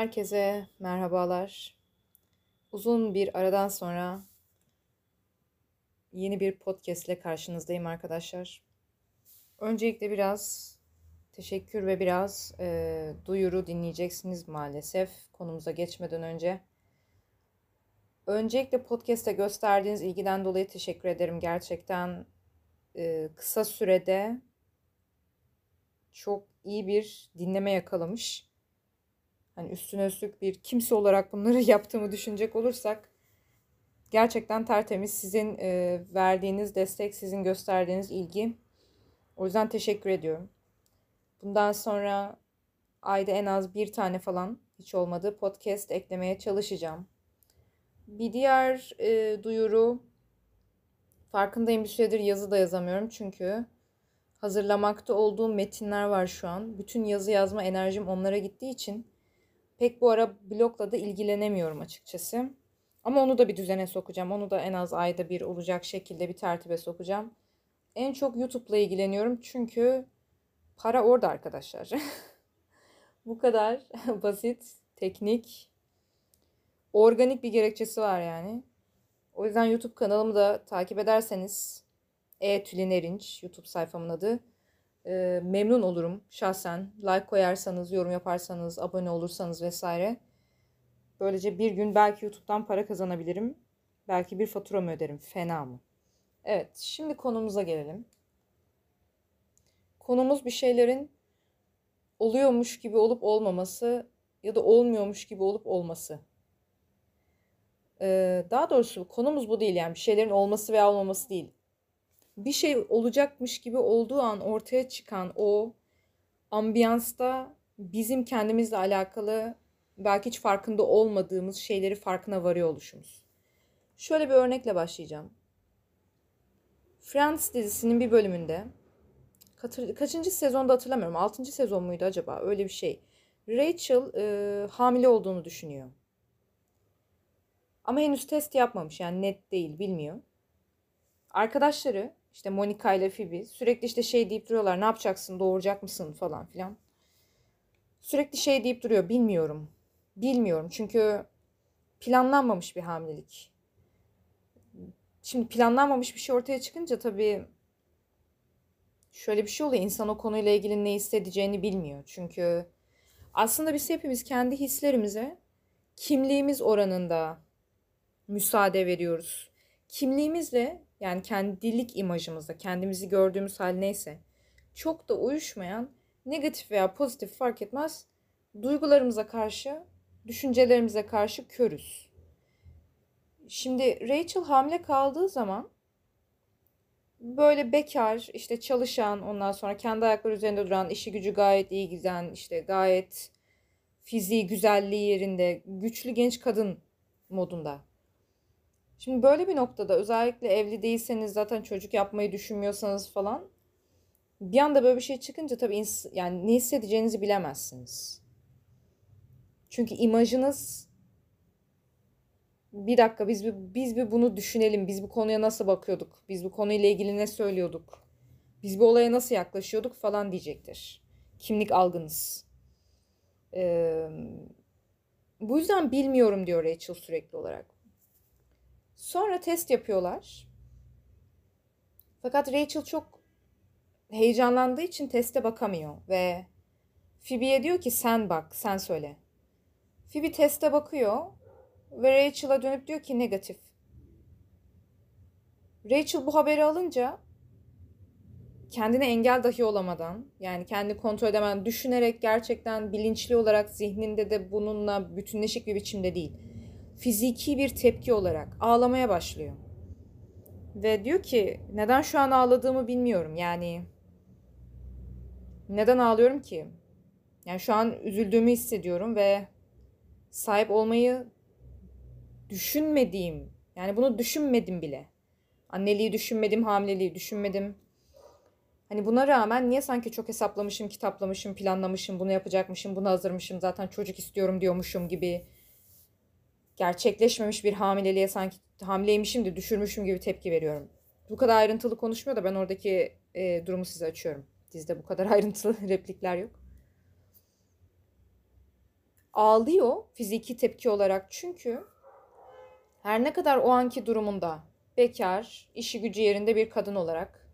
Herkese merhabalar. Uzun bir aradan sonra yeni bir podcast ile karşınızdayım arkadaşlar. Öncelikle biraz teşekkür ve biraz e, duyuru dinleyeceksiniz maalesef konumuza geçmeden önce. Öncelikle podcast'e gösterdiğiniz ilgiden dolayı teşekkür ederim. Gerçekten e, kısa sürede çok iyi bir dinleme yakalamış hani üstüne üstlük bir kimse olarak bunları yaptığımı düşünecek olursak gerçekten tertemiz sizin e, verdiğiniz destek, sizin gösterdiğiniz ilgi. O yüzden teşekkür ediyorum. Bundan sonra ayda en az bir tane falan hiç olmadı podcast eklemeye çalışacağım. Bir diğer e, duyuru farkındayım bir süredir yazı da yazamıyorum çünkü hazırlamakta olduğum metinler var şu an. Bütün yazı yazma enerjim onlara gittiği için Pek bu ara blogla da ilgilenemiyorum açıkçası. Ama onu da bir düzene sokacağım. Onu da en az ayda bir olacak şekilde bir tertibe sokacağım. En çok YouTube'la ilgileniyorum çünkü para orada arkadaşlar. bu kadar basit, teknik, organik bir gerekçesi var yani. O yüzden YouTube kanalımı da takip ederseniz E Tülin Erinç YouTube sayfamın adı e, memnun olurum şahsen. Like koyarsanız, yorum yaparsanız, abone olursanız vesaire. Böylece bir gün belki YouTube'dan para kazanabilirim. Belki bir fatura mı öderim? Fena mı? Evet, şimdi konumuza gelelim. Konumuz bir şeylerin oluyormuş gibi olup olmaması ya da olmuyormuş gibi olup olması. Ee, daha doğrusu konumuz bu değil yani bir şeylerin olması veya olmaması değil bir şey olacakmış gibi olduğu an ortaya çıkan o ambiyansta bizim kendimizle alakalı belki hiç farkında olmadığımız şeyleri farkına varıyor oluşumuz. Şöyle bir örnekle başlayacağım. Friends dizisinin bir bölümünde kaçıncı sezonda hatırlamıyorum. Altıncı sezon muydu acaba? Öyle bir şey. Rachel e, hamile olduğunu düşünüyor. Ama henüz test yapmamış yani net değil bilmiyor. Arkadaşları işte Monica ile Phoebe sürekli işte şey deyip duruyorlar. Ne yapacaksın? Doğuracak mısın falan filan. Sürekli şey deyip duruyor. Bilmiyorum. Bilmiyorum. Çünkü planlanmamış bir hamilelik. Şimdi planlanmamış bir şey ortaya çıkınca tabii şöyle bir şey oluyor. İnsan o konuyla ilgili ne hissedeceğini bilmiyor. Çünkü aslında biz hepimiz kendi hislerimize kimliğimiz oranında müsaade veriyoruz. Kimliğimizle yani kendilik imajımızda kendimizi gördüğümüz hal neyse çok da uyuşmayan negatif veya pozitif fark etmez duygularımıza karşı, düşüncelerimize karşı körüz. Şimdi Rachel hamile kaldığı zaman böyle bekar, işte çalışan, ondan sonra kendi ayakları üzerinde duran, işi gücü gayet iyi giden, işte gayet fiziği, güzelliği yerinde, güçlü genç kadın modunda Şimdi böyle bir noktada özellikle evli değilseniz zaten çocuk yapmayı düşünmüyorsanız falan bir anda böyle bir şey çıkınca tabii yani ne hissedeceğinizi bilemezsiniz. Çünkü imajınız bir dakika biz bir, biz bir bunu düşünelim. Biz bu konuya nasıl bakıyorduk? Biz bu konuyla ilgili ne söylüyorduk? Biz bu olaya nasıl yaklaşıyorduk falan diyecektir. Kimlik algınız. Ee, bu yüzden bilmiyorum diyor Rachel sürekli olarak. Sonra test yapıyorlar. Fakat Rachel çok heyecanlandığı için teste bakamıyor ve Phoebe'ye diyor ki sen bak, sen söyle. Phoebe teste bakıyor ve Rachel'a dönüp diyor ki negatif. Rachel bu haberi alınca kendine engel dahi olamadan yani kendi kontrol edemeden düşünerek gerçekten bilinçli olarak zihninde de bununla bütünleşik bir biçimde değil fiziki bir tepki olarak ağlamaya başlıyor. Ve diyor ki neden şu an ağladığımı bilmiyorum. Yani neden ağlıyorum ki? Yani şu an üzüldüğümü hissediyorum ve sahip olmayı düşünmediğim, yani bunu düşünmedim bile. Anneliği düşünmedim, hamileliği düşünmedim. Hani buna rağmen niye sanki çok hesaplamışım, kitaplamışım, planlamışım, bunu yapacakmışım, bunu hazırmışım, zaten çocuk istiyorum diyormuşum gibi gerçekleşmemiş bir hamileliğe sanki hamileymişim de düşürmüşüm gibi tepki veriyorum. Bu kadar ayrıntılı konuşmuyor da ben oradaki e, durumu size açıyorum. Dizide bu kadar ayrıntılı replikler yok. ağlıyor fiziki tepki olarak çünkü her ne kadar o anki durumunda bekar, işi gücü yerinde bir kadın olarak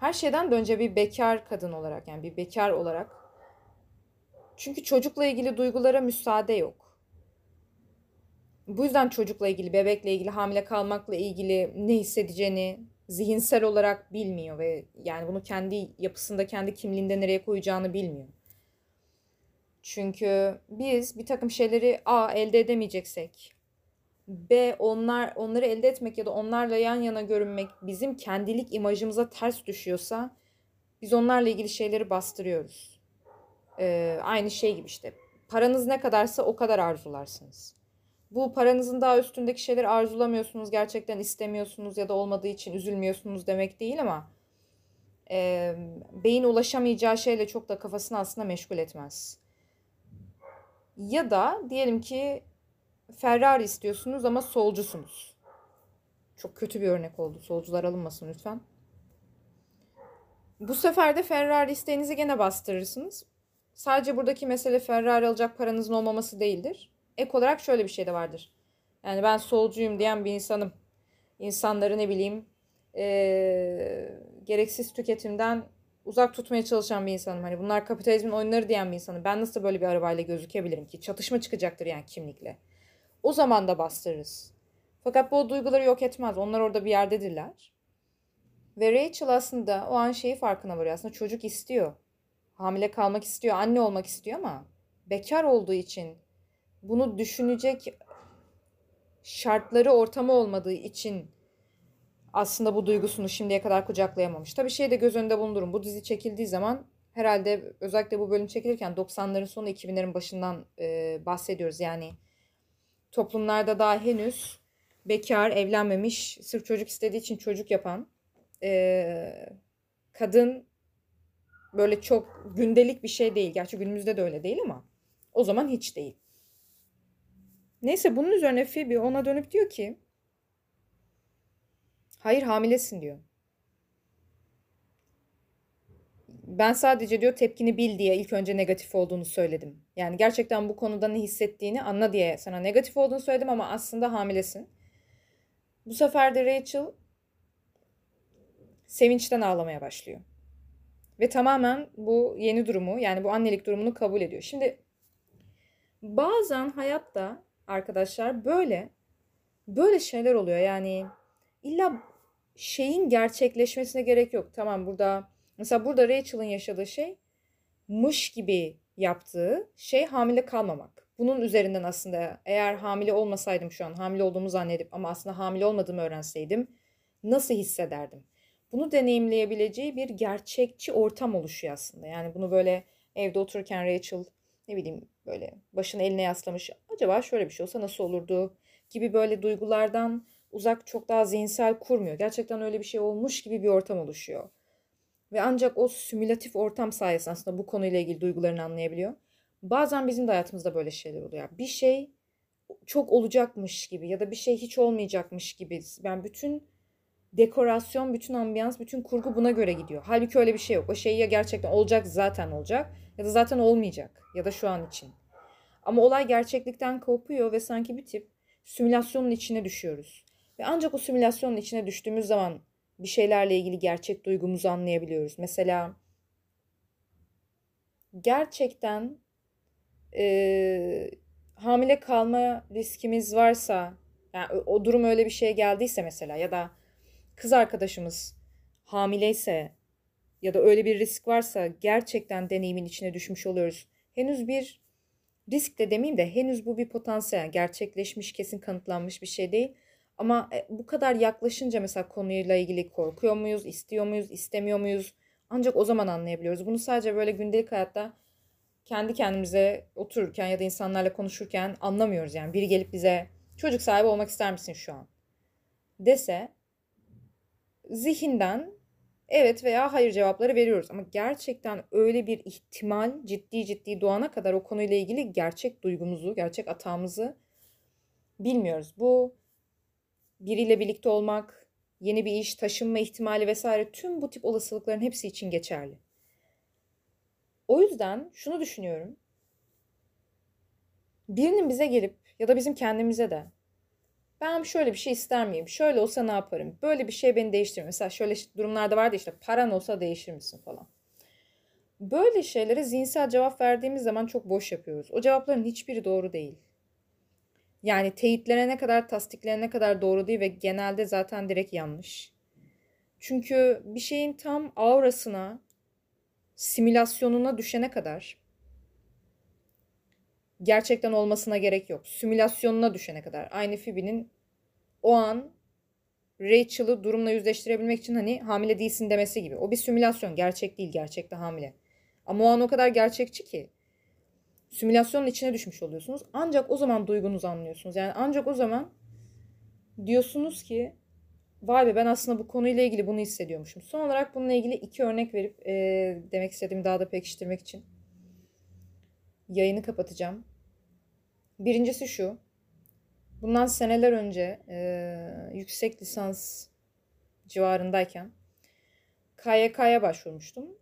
her şeyden de önce bir bekar kadın olarak yani bir bekar olarak çünkü çocukla ilgili duygulara müsaade yok. Bu yüzden çocukla ilgili, bebekle ilgili, hamile kalmakla ilgili ne hissedeceğini zihinsel olarak bilmiyor ve yani bunu kendi yapısında, kendi kimliğinde nereye koyacağını bilmiyor. Çünkü biz bir takım şeyleri A elde edemeyeceksek, B onlar onları elde etmek ya da onlarla yan yana görünmek bizim kendilik imajımıza ters düşüyorsa biz onlarla ilgili şeyleri bastırıyoruz. Ee, aynı şey gibi işte. Paranız ne kadarsa o kadar arzularsınız. Bu paranızın daha üstündeki şeyleri arzulamıyorsunuz, gerçekten istemiyorsunuz ya da olmadığı için üzülmüyorsunuz demek değil ama e, beyin ulaşamayacağı şeyle çok da kafasını aslında meşgul etmez. Ya da diyelim ki Ferrari istiyorsunuz ama solcusunuz. Çok kötü bir örnek oldu. Solcular alınmasın lütfen. Bu sefer de Ferrari isteğinizi gene bastırırsınız. Sadece buradaki mesele Ferrari alacak paranızın olmaması değildir. Ek olarak şöyle bir şey de vardır. Yani ben solcuyum diyen bir insanım. İnsanları ne bileyim ee, gereksiz tüketimden uzak tutmaya çalışan bir insanım. Hani bunlar kapitalizmin oyunları diyen bir insanım. Ben nasıl böyle bir arabayla gözükebilirim ki? Çatışma çıkacaktır yani kimlikle. O zaman da bastırırız. Fakat bu duyguları yok etmez. Onlar orada bir yerdedirler. Ve Rachel aslında o an şeyi farkına varıyor. Aslında çocuk istiyor. Hamile kalmak istiyor, anne olmak istiyor ama bekar olduğu için bunu düşünecek şartları ortamı olmadığı için aslında bu duygusunu şimdiye kadar kucaklayamamış. Tabii şey de göz önünde bulundurun. Bu dizi çekildiği zaman herhalde özellikle bu bölüm çekilirken 90'ların sonu 2000'lerin başından e, bahsediyoruz. Yani toplumlarda daha henüz bekar, evlenmemiş, sırf çocuk istediği için çocuk yapan e, kadın böyle çok gündelik bir şey değil. Gerçi günümüzde de öyle değil ama o zaman hiç değil. Neyse bunun üzerine Phoebe ona dönüp diyor ki hayır hamilesin diyor. Ben sadece diyor tepkini bil diye ilk önce negatif olduğunu söyledim. Yani gerçekten bu konuda ne hissettiğini anla diye sana negatif olduğunu söyledim ama aslında hamilesin. Bu sefer de Rachel sevinçten ağlamaya başlıyor. Ve tamamen bu yeni durumu yani bu annelik durumunu kabul ediyor. Şimdi bazen hayatta arkadaşlar böyle böyle şeyler oluyor. Yani illa şeyin gerçekleşmesine gerek yok. Tamam burada mesela burada Rachel'ın yaşadığı şey mış gibi yaptığı şey hamile kalmamak. Bunun üzerinden aslında eğer hamile olmasaydım şu an hamile olduğumu zannedip ama aslında hamile olmadığımı öğrenseydim nasıl hissederdim? Bunu deneyimleyebileceği bir gerçekçi ortam oluşuyor aslında. Yani bunu böyle evde otururken Rachel ne bileyim böyle başını eline yaslamış. Acaba şöyle bir şey olsa nasıl olurdu gibi böyle duygulardan uzak çok daha zihinsel kurmuyor. Gerçekten öyle bir şey olmuş gibi bir ortam oluşuyor. Ve ancak o simülatif ortam sayesinde aslında bu konuyla ilgili duygularını anlayabiliyor. Bazen bizim de hayatımızda böyle şeyler oluyor. Bir şey çok olacakmış gibi ya da bir şey hiç olmayacakmış gibi. Yani bütün dekorasyon, bütün ambiyans, bütün kurgu buna göre gidiyor. Halbuki öyle bir şey yok. O şey ya gerçekten olacak zaten olacak ya da zaten olmayacak ya da şu an için. Ama olay gerçeklikten kopuyor ve sanki bir tip simülasyonun içine düşüyoruz. Ve ancak o simülasyonun içine düştüğümüz zaman bir şeylerle ilgili gerçek duygumuzu anlayabiliyoruz. Mesela gerçekten e, hamile kalma riskimiz varsa yani o durum öyle bir şeye geldiyse mesela ya da kız arkadaşımız hamileyse ya da öyle bir risk varsa gerçekten deneyimin içine düşmüş oluyoruz. Henüz bir risk de demeyeyim de henüz bu bir potansiyel gerçekleşmiş kesin kanıtlanmış bir şey değil. Ama e, bu kadar yaklaşınca mesela konuyla ilgili korkuyor muyuz, istiyor muyuz, istemiyor muyuz? Ancak o zaman anlayabiliyoruz. Bunu sadece böyle gündelik hayatta kendi kendimize otururken ya da insanlarla konuşurken anlamıyoruz. Yani biri gelip bize çocuk sahibi olmak ister misin şu an? Dese zihinden evet veya hayır cevapları veriyoruz. Ama gerçekten öyle bir ihtimal ciddi ciddi doğana kadar o konuyla ilgili gerçek duygumuzu, gerçek atağımızı bilmiyoruz. Bu biriyle birlikte olmak, yeni bir iş, taşınma ihtimali vesaire tüm bu tip olasılıkların hepsi için geçerli. O yüzden şunu düşünüyorum. birinin bize gelip ya da bizim kendimize de ben şöyle bir şey ister miyim? Şöyle olsa ne yaparım? Böyle bir şey beni değiştirir. Mesela şöyle durumlarda vardı işte paran olsa değişir misin falan. Böyle şeylere zihinsel cevap verdiğimiz zaman çok boş yapıyoruz. O cevapların hiçbiri doğru değil. Yani teyitlerine kadar, tasdiklerine kadar doğru değil ve genelde zaten direkt yanlış. Çünkü bir şeyin tam aurasına, simülasyonuna düşene kadar gerçekten olmasına gerek yok. Simülasyonuna düşene kadar. Aynı Phoebe'nin o an Rachel'ı durumla yüzleştirebilmek için hani hamile değilsin demesi gibi. O bir simülasyon. Gerçek değil. Gerçekte hamile. Ama o an o kadar gerçekçi ki. Simülasyonun içine düşmüş oluyorsunuz. Ancak o zaman duygunuzu anlıyorsunuz. Yani ancak o zaman diyorsunuz ki vay be ben aslında bu konuyla ilgili bunu hissediyormuşum. Son olarak bununla ilgili iki örnek verip e, demek istediğimi daha da pekiştirmek için yayını kapatacağım. Birincisi şu. Bundan seneler önce e, yüksek lisans civarındayken KYK'ya başvurmuştum.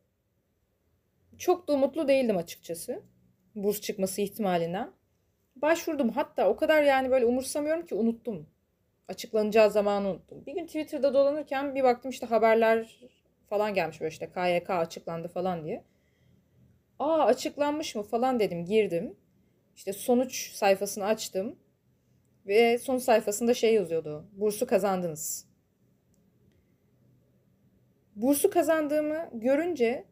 Çok da umutlu değildim açıkçası. Burs çıkması ihtimalinden. Başvurdum hatta o kadar yani böyle umursamıyorum ki unuttum. Açıklanacağı zamanı unuttum. Bir gün Twitter'da dolanırken bir baktım işte haberler falan gelmiş böyle işte KYK açıklandı falan diye. Aa açıklanmış mı falan dedim girdim. İşte sonuç sayfasını açtım. Ve son sayfasında şey yazıyordu. Bursu kazandınız. Bursu kazandığımı görünce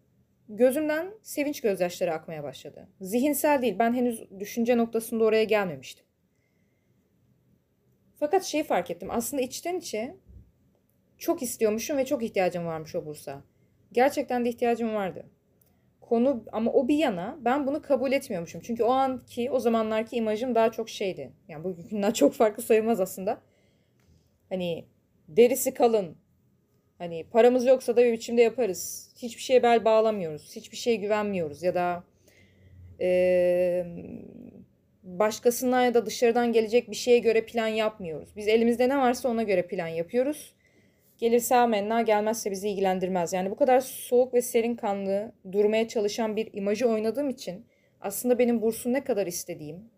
gözümden sevinç gözyaşları akmaya başladı. Zihinsel değil. Ben henüz düşünce noktasında oraya gelmemiştim. Fakat şeyi fark ettim. Aslında içten içe çok istiyormuşum ve çok ihtiyacım varmış o bursa. Gerçekten de ihtiyacım vardı konu ama o bir yana ben bunu kabul etmiyormuşum. Çünkü o anki o zamanlarki imajım daha çok şeydi. Yani bugünkünden çok farklı sayılmaz aslında. Hani derisi kalın. Hani paramız yoksa da bir biçimde yaparız. Hiçbir şeye bel bağlamıyoruz. Hiçbir şeye güvenmiyoruz. Ya da e, başkasından ya da dışarıdan gelecek bir şeye göre plan yapmıyoruz. Biz elimizde ne varsa ona göre plan yapıyoruz. Gelirse amenna gelmezse bizi ilgilendirmez. Yani bu kadar soğuk ve serin kanlı durmaya çalışan bir imajı oynadığım için aslında benim bursu ne kadar istediğim,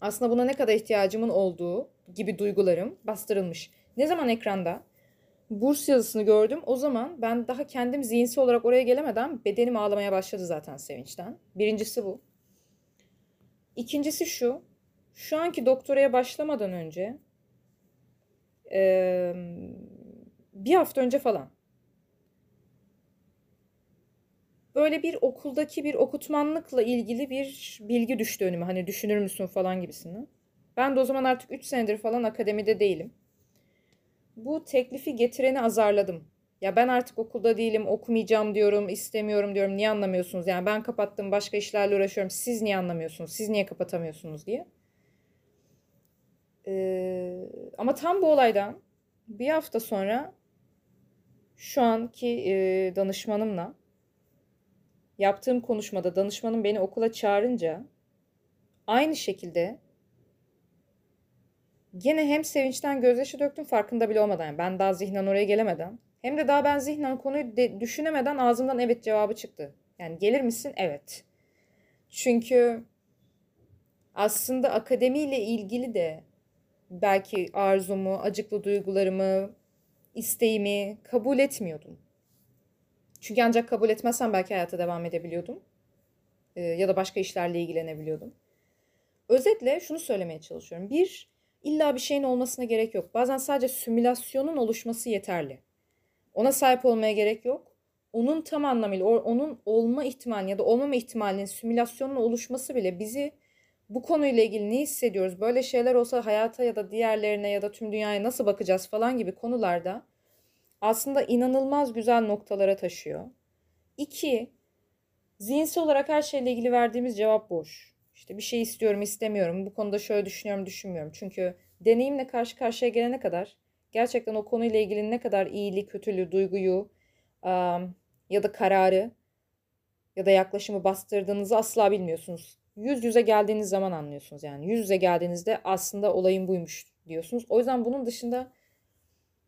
aslında buna ne kadar ihtiyacımın olduğu gibi duygularım bastırılmış. Ne zaman ekranda burs yazısını gördüm o zaman ben daha kendim zihinsel olarak oraya gelemeden bedenim ağlamaya başladı zaten sevinçten. Birincisi bu. İkincisi şu. Şu anki doktoraya başlamadan önce bir hafta önce falan. Böyle bir okuldaki bir okutmanlıkla ilgili bir bilgi düştü önüme. Hani düşünür müsün falan gibisinden. Ben de o zaman artık 3 senedir falan akademide değilim. Bu teklifi getireni azarladım. Ya ben artık okulda değilim, okumayacağım diyorum, istemiyorum diyorum. Niye anlamıyorsunuz? Yani ben kapattım, başka işlerle uğraşıyorum. Siz niye anlamıyorsunuz? Siz niye kapatamıyorsunuz diye. Ee, ama tam bu olaydan bir hafta sonra şu anki e, danışmanımla yaptığım konuşmada danışmanım beni okula çağırınca aynı şekilde gene hem sevinçten gözyaşı döktüm farkında bile olmadan. Yani ben daha zihnen oraya gelemeden hem de daha ben zihnen konuyu de, düşünemeden ağzımdan evet cevabı çıktı. Yani gelir misin? Evet. Çünkü aslında akademiyle ilgili de belki arzumu, acıklı duygularımı, isteğimi kabul etmiyordum. Çünkü ancak kabul etmezsem belki hayata devam edebiliyordum. Ee, ya da başka işlerle ilgilenebiliyordum. Özetle şunu söylemeye çalışıyorum. Bir, illa bir şeyin olmasına gerek yok. Bazen sadece simülasyonun oluşması yeterli. Ona sahip olmaya gerek yok. Onun tam anlamıyla, onun olma ihtimali ya da olmama ihtimalinin simülasyonun oluşması bile bizi bu konuyla ilgili ne hissediyoruz? Böyle şeyler olsa hayata ya da diğerlerine ya da tüm dünyaya nasıl bakacağız falan gibi konularda aslında inanılmaz güzel noktalara taşıyor. İki, zihinsel olarak her şeyle ilgili verdiğimiz cevap boş. İşte bir şey istiyorum, istemiyorum. Bu konuda şöyle düşünüyorum, düşünmüyorum. Çünkü deneyimle karşı karşıya gelene kadar gerçekten o konuyla ilgili ne kadar iyiliği, kötülüğü, duyguyu ya da kararı ya da yaklaşımı bastırdığınızı asla bilmiyorsunuz yüz yüze geldiğiniz zaman anlıyorsunuz yani. Yüz yüze geldiğinizde aslında olayın buymuş diyorsunuz. O yüzden bunun dışında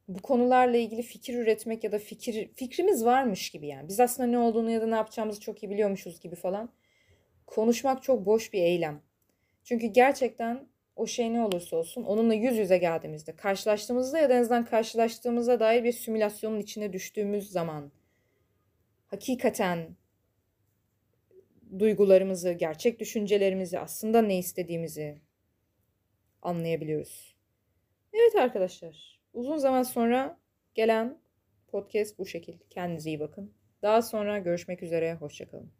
bu konularla ilgili fikir üretmek ya da fikir fikrimiz varmış gibi yani. Biz aslında ne olduğunu ya da ne yapacağımızı çok iyi biliyormuşuz gibi falan. Konuşmak çok boş bir eylem. Çünkü gerçekten o şey ne olursa olsun onunla yüz yüze geldiğimizde, karşılaştığımızda ya da en azından karşılaştığımıza dair bir simülasyonun içine düştüğümüz zaman hakikaten duygularımızı, gerçek düşüncelerimizi, aslında ne istediğimizi anlayabiliyoruz. Evet arkadaşlar, uzun zaman sonra gelen podcast bu şekil. Kendinize iyi bakın. Daha sonra görüşmek üzere, hoşçakalın.